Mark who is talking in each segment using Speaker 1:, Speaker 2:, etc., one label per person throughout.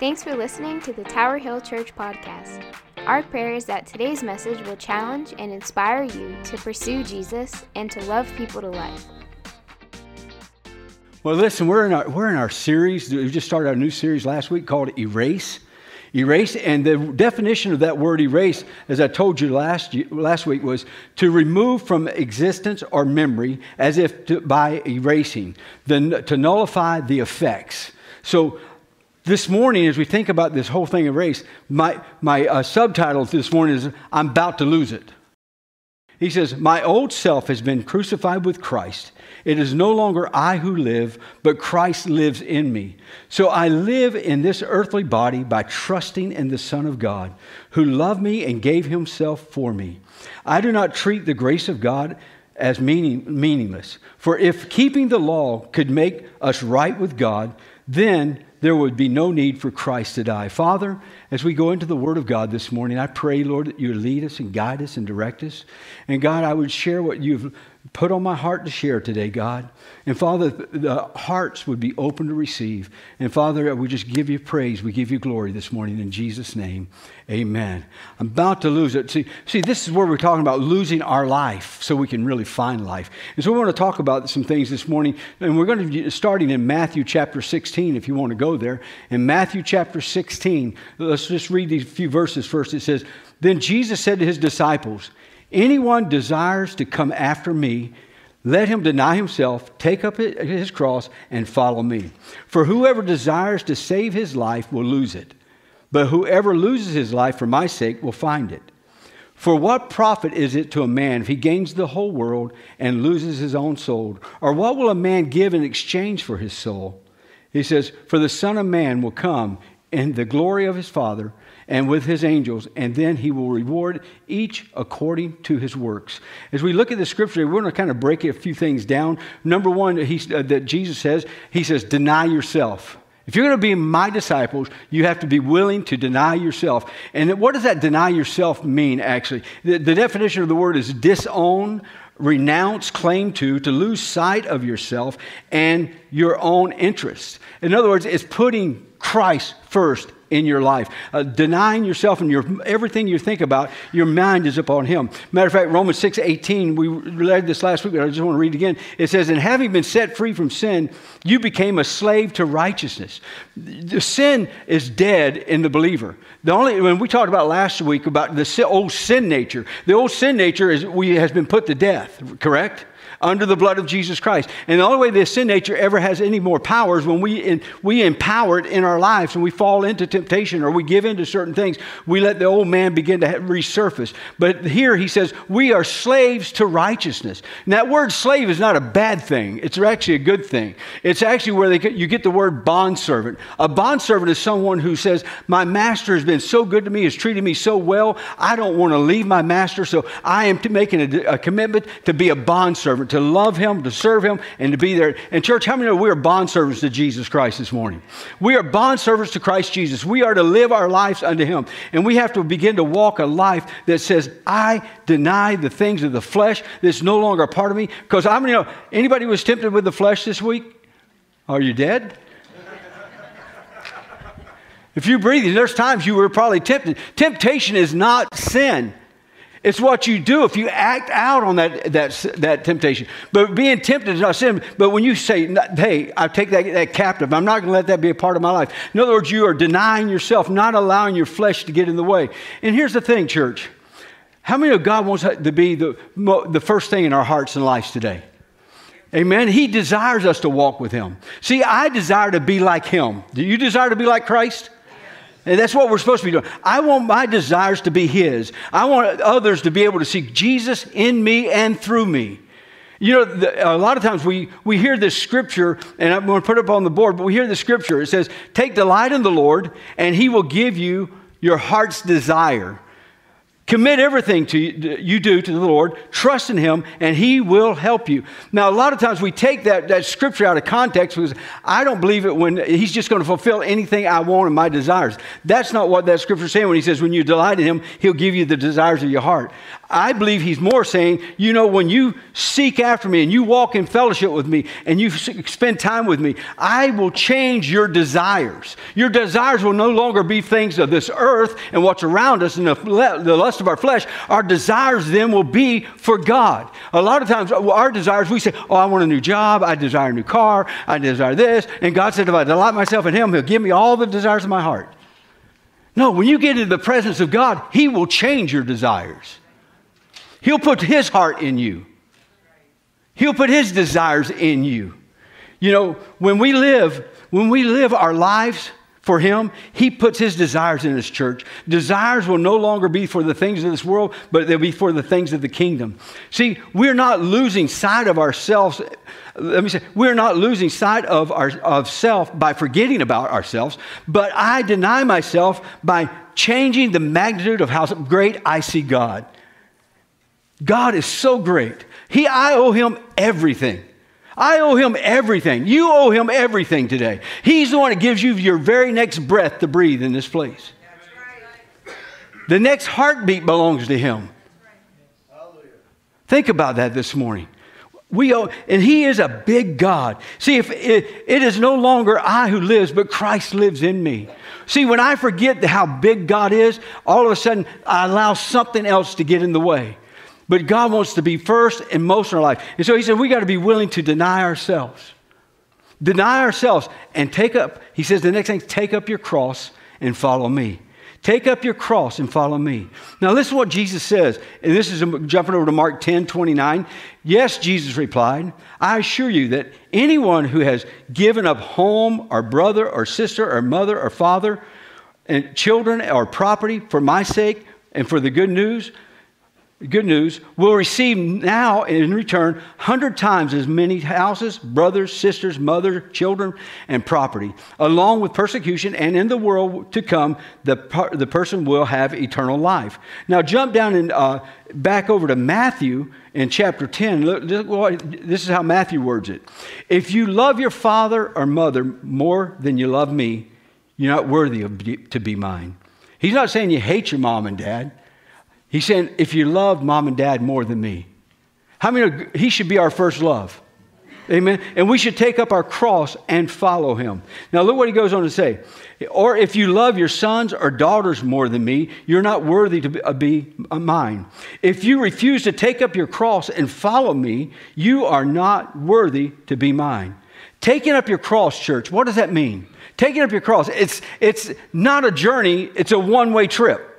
Speaker 1: Thanks for listening to the Tower Hill Church podcast. Our prayer is that today's message will challenge and inspire you to pursue Jesus and to love people to life.
Speaker 2: Well, listen, we're in our, we're in our series. We just started our new series last week called Erase. Erase, and the definition of that word erase, as I told you last, last week, was to remove from existence or memory as if to, by erasing, then to nullify the effects. So this morning, as we think about this whole thing of race, my, my uh, subtitle this morning is I'm about to lose it. He says, My old self has been crucified with Christ. It is no longer I who live, but Christ lives in me. So I live in this earthly body by trusting in the Son of God, who loved me and gave himself for me. I do not treat the grace of God as meaning, meaningless. For if keeping the law could make us right with God, then there would be no need for Christ to die. Father, as we go into the Word of God this morning, I pray, Lord, that you lead us and guide us and direct us. And God, I would share what you've put on my heart to share today, God. And Father, the hearts would be open to receive. And Father, we just give you praise. We give you glory this morning in Jesus' name. Amen. I'm about to lose it. See, see, this is where we're talking about losing our life so we can really find life. And so we want to talk about some things this morning. And we're going to be starting in Matthew chapter 16, if you want to go there. In Matthew chapter 16, let's just read these few verses first. It says, Then Jesus said to his disciples, Anyone desires to come after me, let him deny himself, take up his cross, and follow me. For whoever desires to save his life will lose it, but whoever loses his life for my sake will find it. For what profit is it to a man if he gains the whole world and loses his own soul? Or what will a man give in exchange for his soul? He says, For the Son of Man will come in the glory of his Father and with his angels, and then he will reward each according to his works. As we look at the scripture, we're going to kind of break a few things down. Number one, uh, that Jesus says, he says, deny yourself. If you're going to be my disciples, you have to be willing to deny yourself. And what does that deny yourself mean, actually? The, the definition of the word is disown, renounce, claim to, to lose sight of yourself and your own interests. In other words, it's putting Christ first in your life. Uh, denying yourself and your, everything you think about, your mind is upon Him. Matter of fact, Romans 6 18, we read this last week, but I just want to read it again. It says, And having been set free from sin, you became a slave to righteousness. The sin is dead in the believer. The only, when we talked about last week about the old sin nature, the old sin nature is, we, has been put to death, correct? Under the blood of Jesus Christ. And the only way this sin nature ever has any more power is when we, in, we empower it in our lives and we fall into temptation or we give into certain things. We let the old man begin to resurface. But here he says, we are slaves to righteousness. And that word slave is not a bad thing, it's actually a good thing. It's actually where they, you get the word bondservant. A bondservant is someone who says, My master has been so good to me, has treated me so well, I don't want to leave my master, so I am making a, a commitment to be a bondservant to love Him, to serve Him, and to be there. And, church, how many know we are bondservants to Jesus Christ this morning? We are bondservants to Christ Jesus. We are to live our lives unto Him. And we have to begin to walk a life that says, I deny the things of the flesh that's no longer a part of me. Because how many know anybody was tempted with the flesh this week? Are you dead? If you breathe, there's times you were probably tempted. Temptation is not sin. It's what you do if you act out on that, that, that temptation. But being tempted is not sin. But when you say, hey, I take that, that captive, I'm not going to let that be a part of my life. In other words, you are denying yourself, not allowing your flesh to get in the way. And here's the thing, church. How many of God wants to be the, the first thing in our hearts and lives today? Amen. He desires us to walk with Him. See, I desire to be like Him. Do you desire to be like Christ? And that's what we're supposed to be doing. I want my desires to be His. I want others to be able to see Jesus in me and through me. You know, the, a lot of times we, we hear this scripture, and I'm going to put it up on the board, but we hear the scripture. It says, Take delight in the Lord, and He will give you your heart's desire. Commit everything to you do to the Lord, trust in Him, and He will help you. Now, a lot of times we take that, that scripture out of context because I don't believe it when He's just going to fulfill anything I want and my desires. That's not what that scripture is saying when He says, when you delight in Him, He'll give you the desires of your heart. I believe He's more saying, you know, when you seek after me and you walk in fellowship with me and you spend time with me, I will change your desires. Your desires will no longer be things of this earth and what's around us and the, the lust of our flesh, our desires then will be for God. A lot of times, uh, our desires, we say, Oh, I want a new job. I desire a new car. I desire this. And God said, If I delight myself in Him, He'll give me all the desires of my heart. No, when you get into the presence of God, He will change your desires. He'll put His heart in you, He'll put His desires in you. You know, when we live, when we live our lives, for him, he puts his desires in his church. Desires will no longer be for the things of this world, but they'll be for the things of the kingdom. See, we're not losing sight of ourselves. Let me say, we're not losing sight of, our, of self by forgetting about ourselves, but I deny myself by changing the magnitude of how great I see God. God is so great. He, I owe him everything. I owe him everything. You owe him everything today. He's the one that gives you your very next breath to breathe in this place. The next heartbeat belongs to him. Think about that this morning. We owe, and he is a big God. See, if it, it is no longer I who lives, but Christ lives in me. See, when I forget how big God is, all of a sudden I allow something else to get in the way. But God wants to be first and most in our life. And so he said, we got to be willing to deny ourselves. Deny ourselves and take up, he says the next thing, take up your cross and follow me. Take up your cross and follow me. Now, listen to what Jesus says. And this is jumping over to Mark 10 29. Yes, Jesus replied, I assure you that anyone who has given up home or brother or sister or mother or father and children or property for my sake and for the good news good news, will receive now in return 100 times as many houses, brothers, sisters, mother, children, and property, along with persecution, and in the world to come, the, the person will have eternal life. Now, jump down and uh, back over to Matthew in chapter 10. Look, this is how Matthew words it. If you love your father or mother more than you love me, you're not worthy of, to be mine. He's not saying you hate your mom and dad. He's saying, if you love mom and dad more than me, how many, he should be our first love. Amen. And we should take up our cross and follow him. Now, look what he goes on to say. Or if you love your sons or daughters more than me, you're not worthy to be uh, uh, mine. If you refuse to take up your cross and follow me, you are not worthy to be mine. Taking up your cross, church, what does that mean? Taking up your cross, it's, it's not a journey, it's a one way trip.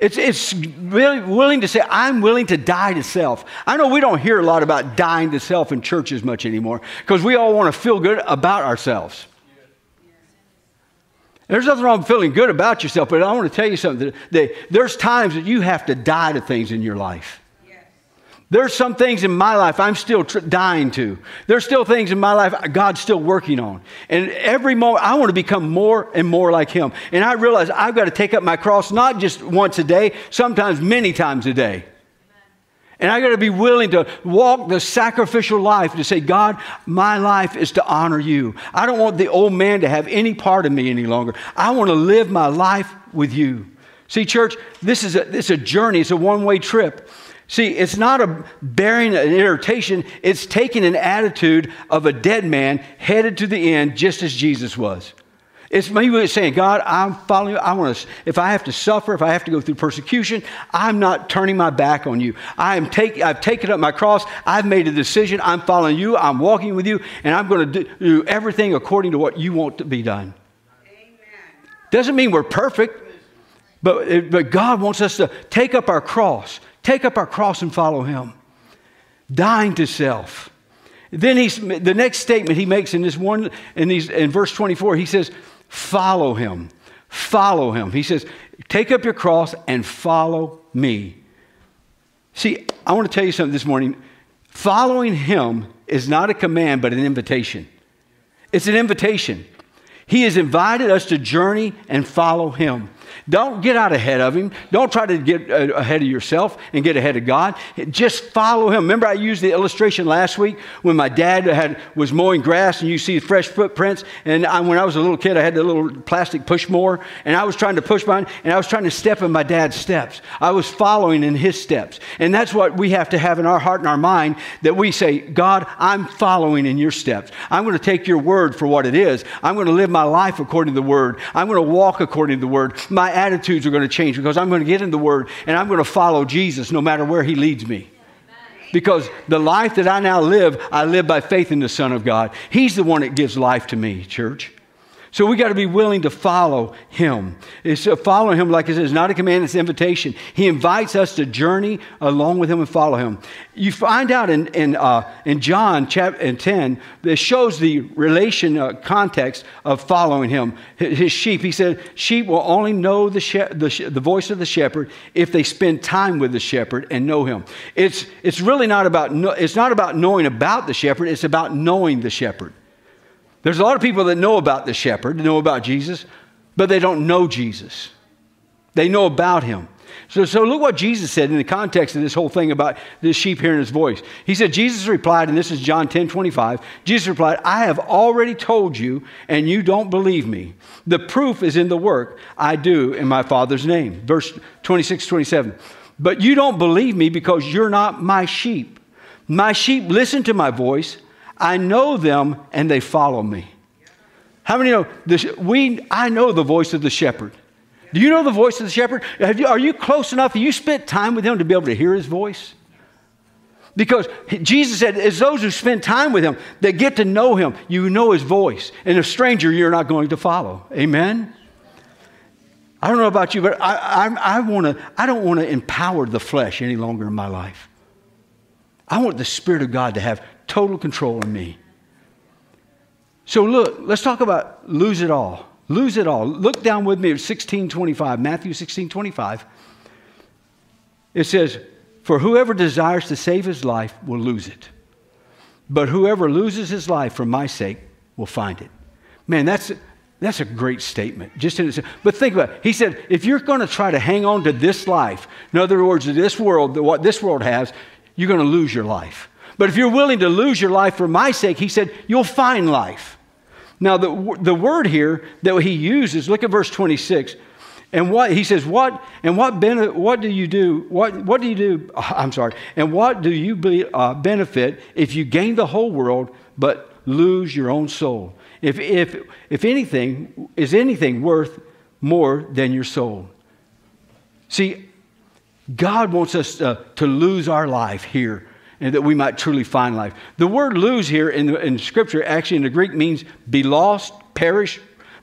Speaker 2: It's, it's really willing to say, I'm willing to die to self. I know we don't hear a lot about dying to self in churches much anymore because we all want to feel good about ourselves. There's nothing wrong with feeling good about yourself, but I want to tell you something. That, that there's times that you have to die to things in your life. There's some things in my life I'm still tr- dying to. There's still things in my life God's still working on. And every moment, I want to become more and more like Him. And I realize I've got to take up my cross not just once a day, sometimes many times a day. And I got to be willing to walk the sacrificial life to say, God, my life is to honor you. I don't want the old man to have any part of me any longer. I want to live my life with you. See, church, this is a, this is a journey, it's a one way trip. See, it's not a bearing an irritation, it's taking an attitude of a dead man headed to the end, just as Jesus was. It's me saying, God, I'm following you. I want to, if I have to suffer, if I have to go through persecution, I'm not turning my back on you. I am take, I've taken up my cross. I've made a decision. I'm following you. I'm walking with you, and I'm going to do everything according to what you want to be done. Amen. Doesn't mean we're perfect, but, but God wants us to take up our cross take up our cross and follow him. Dying to self. Then he's, the next statement he makes in this one, in, these, in verse 24, he says, follow him. Follow him. He says, take up your cross and follow me. See, I want to tell you something this morning. Following him is not a command, but an invitation. It's an invitation. He has invited us to journey and follow him. Don't get out ahead of him. Don't try to get uh, ahead of yourself and get ahead of God. Just follow him. Remember, I used the illustration last week when my dad had, was mowing grass and you see fresh footprints. And I, when I was a little kid, I had the little plastic push mower and I was trying to push mine and I was trying to step in my dad's steps. I was following in his steps. And that's what we have to have in our heart and our mind that we say, God, I'm following in your steps. I'm going to take your word for what it is. I'm going to live my life according to the word. I'm going to walk according to the word. My attitudes are going to change because I'm going to get in the word and I'm going to follow Jesus no matter where he leads me. Because the life that I now live, I live by faith in the Son of God. He's the one that gives life to me, church. So we got to be willing to follow him. It's uh, following him, like it says, not a command, it's an invitation. He invites us to journey along with him and follow him. You find out in, in, uh, in John chapter 10, that shows the relation uh, context of following him. His sheep, he said, sheep will only know the, she- the, the voice of the shepherd if they spend time with the shepherd and know him. It's, it's really not about, no, it's not about knowing about the shepherd, it's about knowing the shepherd. There's a lot of people that know about the shepherd, know about Jesus, but they don't know Jesus. They know about him. So, so look what Jesus said in the context of this whole thing about this sheep hearing his voice. He said, Jesus replied, and this is John 10 25. Jesus replied, I have already told you, and you don't believe me. The proof is in the work I do in my Father's name. Verse 26 27. But you don't believe me because you're not my sheep. My sheep listen to my voice. I know them and they follow me. How many know this? We, I know the voice of the shepherd. Do you know the voice of the shepherd? You, are you close enough? Have you spent time with him to be able to hear his voice? Because Jesus said, it's those who spend time with him that get to know him. You know his voice. And a stranger, you're not going to follow. Amen? I don't know about you, but I, I, I, wanna, I don't want to empower the flesh any longer in my life. I want the Spirit of God to have total control of me. So look, let's talk about lose it all. Lose it all. Look down with me at 1625, Matthew 1625. It says, For whoever desires to save his life will lose it. But whoever loses his life for my sake will find it. Man, that's, that's a great statement. Just in itself. but think about it. He said, if you're going to try to hang on to this life, in other words, this world, what this world has, you're going to lose your life. But if you're willing to lose your life for my sake, he said, you'll find life. Now, the, the word here that he uses, look at verse 26. And what he says, what and what benefit? what do you do? What what do you do? I'm sorry. And what do you be, uh, benefit if you gain the whole world but lose your own soul? If if if anything is anything worth more than your soul? See, God wants us to lose our life here and that we might truly find life. The word lose here in, in Scripture, actually in the Greek, means be lost, perish,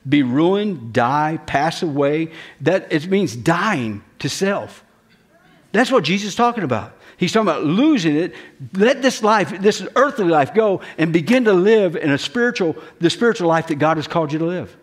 Speaker 2: be ruined, die, pass away. That it means dying to self. That's what Jesus is talking about. He's talking about losing it. Let this life, this earthly life go and begin to live in a spiritual, the spiritual life that God has called you to live.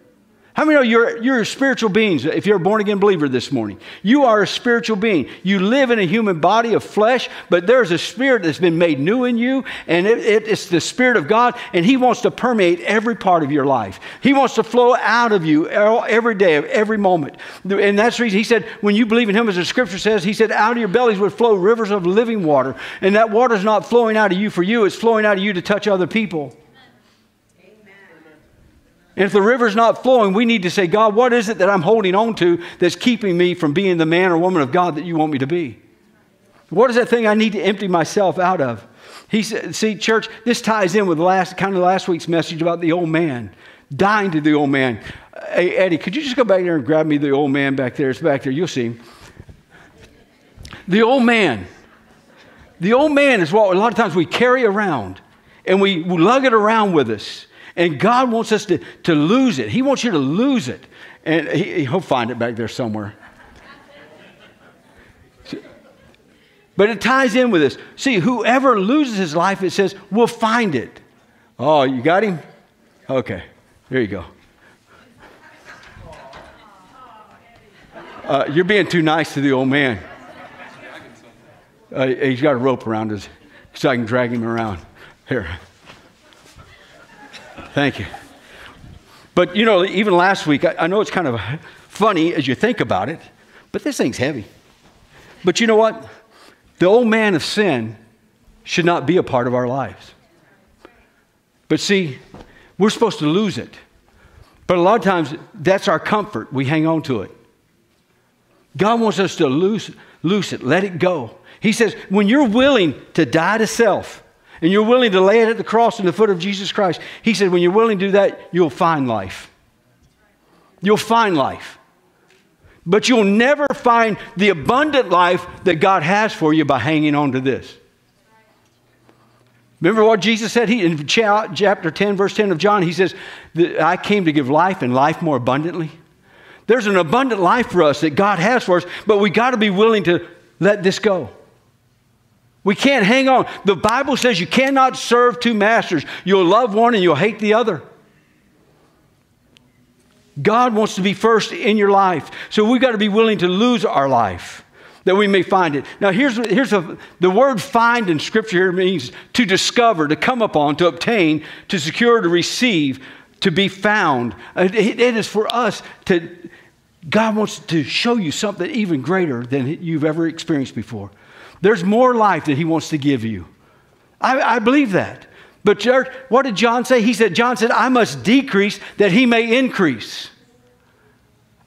Speaker 2: How many know you're, you're spiritual beings if you're a born again believer this morning? You are a spiritual being. You live in a human body of flesh, but there's a spirit that's been made new in you, and it, it, it's the Spirit of God, and He wants to permeate every part of your life. He wants to flow out of you every day, every moment. And that's the reason He said, when you believe in Him, as the scripture says, He said, out of your bellies would flow rivers of living water. And that water is not flowing out of you for you, it's flowing out of you to touch other people. And if the river's not flowing, we need to say, God, what is it that I'm holding on to that's keeping me from being the man or woman of God that you want me to be? What is that thing I need to empty myself out of? He said, see, church, this ties in with last kind of last week's message about the old man, dying to the old man. Hey, Eddie, could you just go back there and grab me the old man back there? It's back there. You'll see. The old man. The old man is what a lot of times we carry around and we lug it around with us. And God wants us to, to lose it. He wants you to lose it. And he, he'll find it back there somewhere. But it ties in with this. See, whoever loses his life, it says, will find it. Oh, you got him? Okay, there you go. Uh, you're being too nice to the old man. Uh, he's got a rope around us so I can drag him around. Here. Thank you. But you know, even last week, I, I know it's kind of funny as you think about it, but this thing's heavy. But you know what? The old man of sin should not be a part of our lives. But see, we're supposed to lose it. But a lot of times, that's our comfort. We hang on to it. God wants us to loose, loose it, let it go. He says, when you're willing to die to self and you're willing to lay it at the cross in the foot of Jesus Christ, He said, when you're willing to do that, you'll find life. You'll find life. But you'll never find the abundant life that God has for you by hanging on to this. Remember what Jesus said he, in chapter 10, verse 10 of John? He says, I came to give life and life more abundantly. There's an abundant life for us that God has for us, but we got to be willing to let this go. We can't hang on. The Bible says you cannot serve two masters. You'll love one and you'll hate the other. God wants to be first in your life. So we've got to be willing to lose our life that we may find it. Now, here's, here's a, the word find in Scripture here means to discover, to come upon, to obtain, to secure, to receive, to be found. Uh, it, it is for us to, God wants to show you something even greater than you've ever experienced before. There's more life that He wants to give you. I, I believe that. But, church, what did John say? He said, John said, I must decrease that He may increase.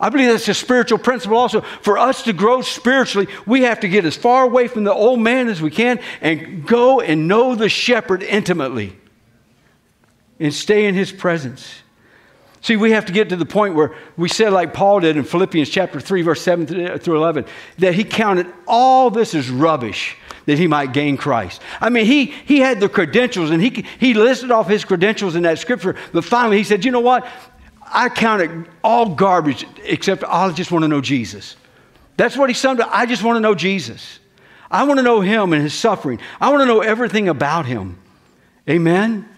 Speaker 2: I believe that's a spiritual principle also. For us to grow spiritually, we have to get as far away from the old man as we can and go and know the shepherd intimately and stay in his presence. See, we have to get to the point where we said, like Paul did in Philippians chapter 3, verse 7 through 11, that he counted all this as rubbish that he might gain Christ. I mean, he, he had the credentials and he, he listed off his credentials in that scripture, but finally he said, you know what? I count it all garbage except I just want to know Jesus. That's what he summed up. I just want to know Jesus. I want to know him and his suffering. I want to know everything about him. Amen?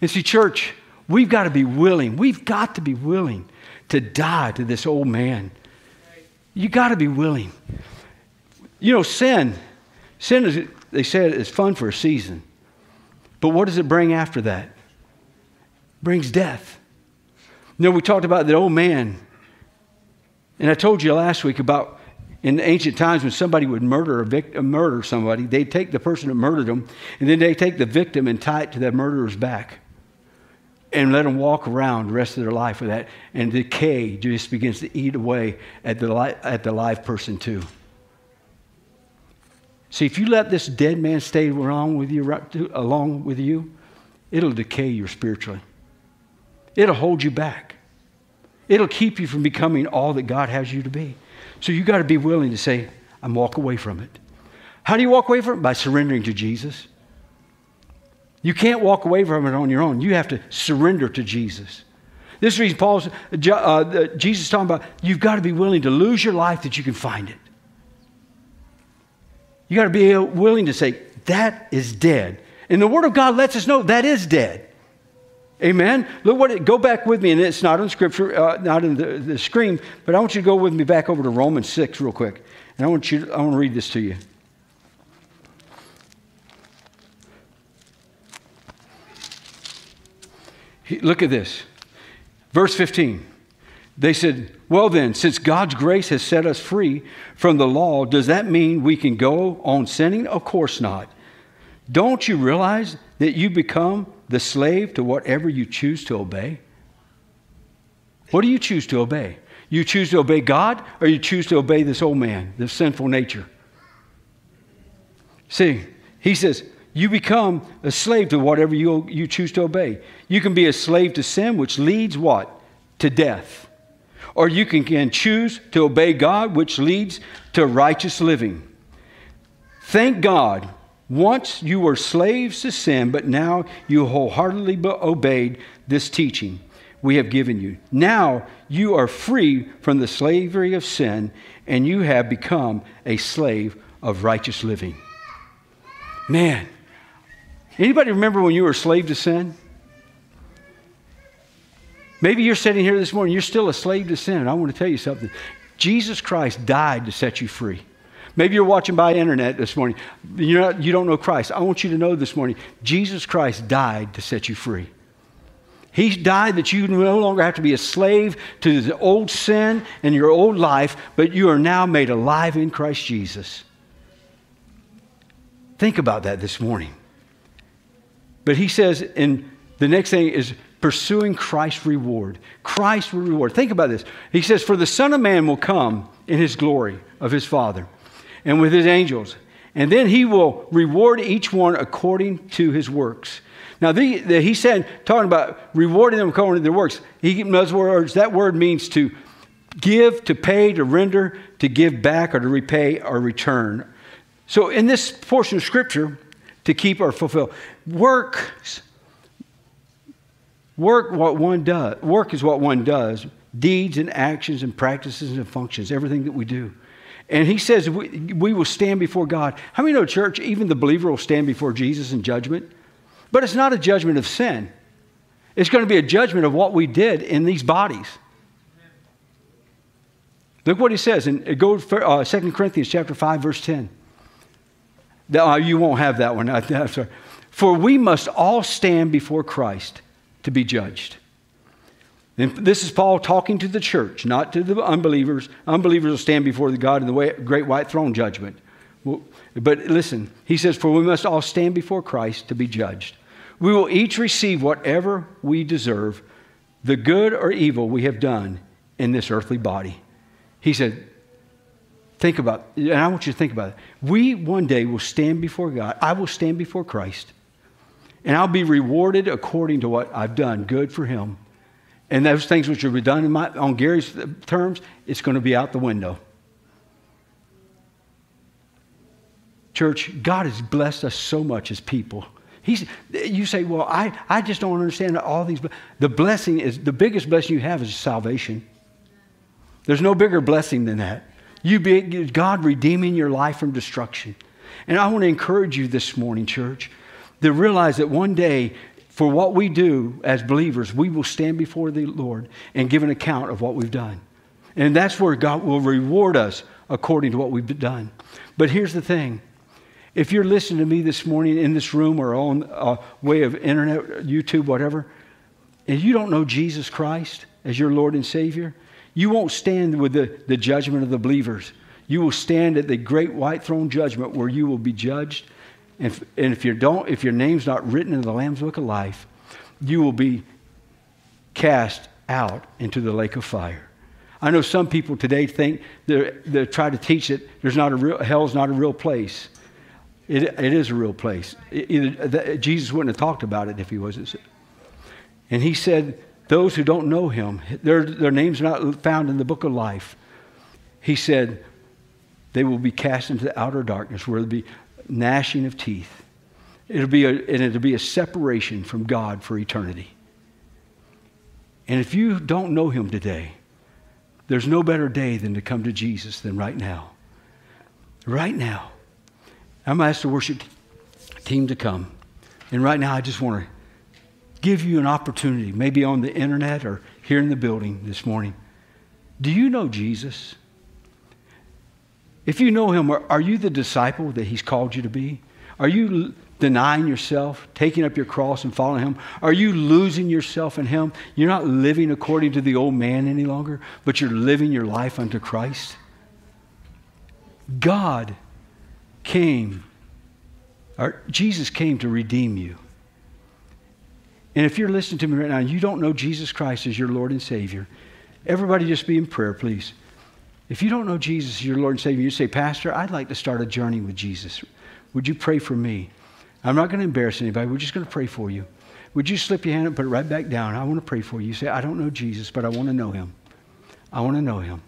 Speaker 2: And see, church, we've got to be willing. We've got to be willing to die to this old man. You got to be willing. You know, sin, sin is, they said, is fun for a season. But what does it bring after that? It brings death. You know, we talked about the old man. And I told you last week about in ancient times when somebody would murder a victim, uh, murder somebody, they'd take the person that murdered them, and then they take the victim and tie it to that murderer's back, and let them walk around the rest of their life with that, and decay just begins to eat away at the li- at the live person too. See, if you let this dead man stay along with you, along with you, it'll decay you spiritually. It'll hold you back. It'll keep you from becoming all that God has you to be. So you got to be willing to say, I'm walk away from it. How do you walk away from it? By surrendering to Jesus. You can't walk away from it on your own. You have to surrender to Jesus. This reason Paul's uh, uh Jesus talking about you've got to be willing to lose your life that you can find it. You got to be willing to say that is dead. And the Word of God lets us know that is dead. Amen. Look what it, go back with me, and it's not in scripture, uh, not in the, the screen, but I want you to go with me back over to Romans 6 real quick. And I want you I want to read this to you. Look at this. Verse 15. They said, Well, then, since God's grace has set us free from the law, does that mean we can go on sinning? Of course not. Don't you realize that you become the slave to whatever you choose to obey? What do you choose to obey? You choose to obey God or you choose to obey this old man, this sinful nature? See, he says, you become a slave to whatever you, you choose to obey. You can be a slave to sin, which leads what? To death. Or you can, can choose to obey God, which leads to righteous living. Thank God once you were slaves to sin, but now you wholeheartedly obeyed this teaching we have given you. Now you are free from the slavery of sin, and you have become a slave of righteous living. Man, anybody remember when you were a slave to sin? Maybe you're sitting here this morning, you're still a slave to sin. I want to tell you something. Jesus Christ died to set you free. Maybe you're watching by internet this morning. You're not, you don't know Christ. I want you to know this morning Jesus Christ died to set you free. He died that you no longer have to be a slave to the old sin and your old life, but you are now made alive in Christ Jesus. Think about that this morning. But he says, and the next thing is pursuing Christ's reward. Christ's reward. Think about this. He says, For the Son of Man will come in his glory of his Father and with his angels, and then he will reward each one according to his works. Now, the, the, he said, talking about rewarding them according to their works, he, in those words, that word means to give, to pay, to render, to give back, or to repay or return. So, in this portion of Scripture, to keep or fulfill, works, work what one does. Work is what one does. Deeds and actions and practices and functions, everything that we do. And he says we, we will stand before God. How many know, church, even the believer will stand before Jesus in judgment? But it's not a judgment of sin. It's going to be a judgment of what we did in these bodies. Look what he says in go for, uh, 2 Corinthians chapter 5 verse 10. Uh, you won't have that one. For we must all stand before Christ to be judged. And this is Paul talking to the church, not to the unbelievers. Unbelievers will stand before the God in the great white throne judgment. But listen, he says, For we must all stand before Christ to be judged. We will each receive whatever we deserve, the good or evil we have done in this earthly body. He said, Think about, and I want you to think about it. We one day will stand before God. I will stand before Christ, and I'll be rewarded according to what I've done, good for Him. And those things which will be done my, on Gary's terms, it's going to be out the window. Church, God has blessed us so much as people. He's, you say, well, I, I just don't understand all these. The blessing is, the biggest blessing you have is salvation. There's no bigger blessing than that. You be, God redeeming your life from destruction. And I want to encourage you this morning, church, to realize that one day, for what we do as believers, we will stand before the Lord and give an account of what we've done. And that's where God will reward us according to what we've done. But here's the thing if you're listening to me this morning in this room or on a way of internet, YouTube, whatever, and you don't know Jesus Christ as your Lord and Savior, you won't stand with the, the judgment of the believers. You will stand at the great white throne judgment where you will be judged. If, and if, you don't, if your name's not written in the Lamb's Book of Life, you will be cast out into the lake of fire. I know some people today think they try to teach that there's not a real, hell's not a real place. It, it is a real place. It, Jesus wouldn't have talked about it if he wasn't. And he said, those who don't know him, their, their names are not found in the book of life. He said, they will be cast into the outer darkness where be gnashing of teeth. It'll be a, and it'll be a separation from God for eternity. And if you don't know him today, there's no better day than to come to Jesus than right now. Right now. I'm going to ask the worship team to come. And right now, I just want to give you an opportunity, maybe on the internet or here in the building this morning. Do you know Jesus? If you know him, are you the disciple that he's called you to be? Are you denying yourself, taking up your cross and following him? Are you losing yourself in him? You're not living according to the old man any longer, but you're living your life unto Christ? God came, or Jesus came to redeem you. And if you're listening to me right now and you don't know Jesus Christ as your Lord and Savior, everybody just be in prayer, please. If you don't know Jesus your Lord and Savior, you say, Pastor, I'd like to start a journey with Jesus. Would you pray for me? I'm not going to embarrass anybody. We're just going to pray for you. Would you slip your hand and put it right back down? I want to pray for you. You say, I don't know Jesus, but I want to know him. I want to know him.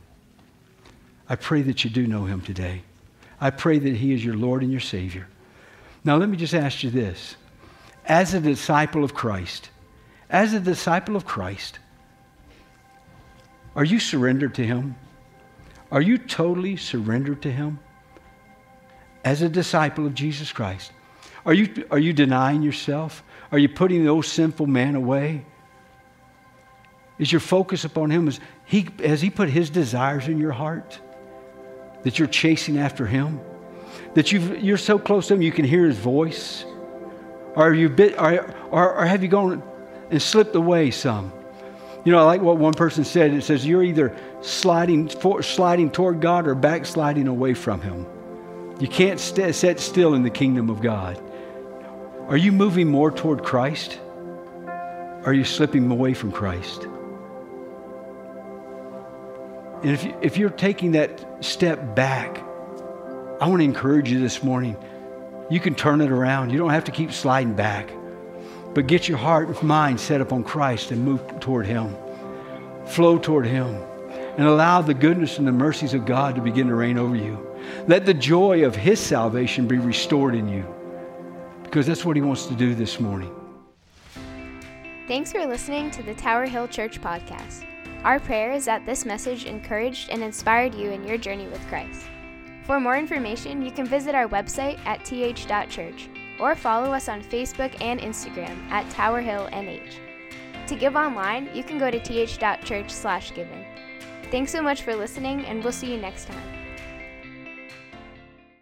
Speaker 2: I pray that you do know him today. I pray that He is your Lord and your Savior. Now, let me just ask you this. As a disciple of Christ, as a disciple of Christ, are you surrendered to Him? Are you totally surrendered to Him? As a disciple of Jesus Christ, are you, are you denying yourself? Are you putting the old sinful man away? Is your focus upon Him? Has He, has he put His desires in your heart? that you're chasing after Him? That you are so close to Him you can hear His voice? Or, you bit, or, or, or have you gone and slipped away some. You know, I like what one person said. It says, You're either sliding, for, sliding toward God or backsliding away from Him. You can't st- sit still in the kingdom of God. Are you moving more toward Christ? Are you slipping away from Christ? And if, you, if you're taking that step back, I want to encourage you this morning. You can turn it around. You don't have to keep sliding back. But get your heart and mind set up on Christ and move toward Him. Flow toward Him. And allow the goodness and the mercies of God to begin to reign over you. Let the joy of His salvation be restored in you. Because that's what He wants to do this morning.
Speaker 1: Thanks for listening to the Tower Hill Church podcast. Our prayer is that this message encouraged and inspired you in your journey with Christ. For more information, you can visit our website at th.church or follow us on Facebook and Instagram at Tower Hill NH. To give online, you can go to th.church/giving. Thanks so much for listening, and we'll see you next time.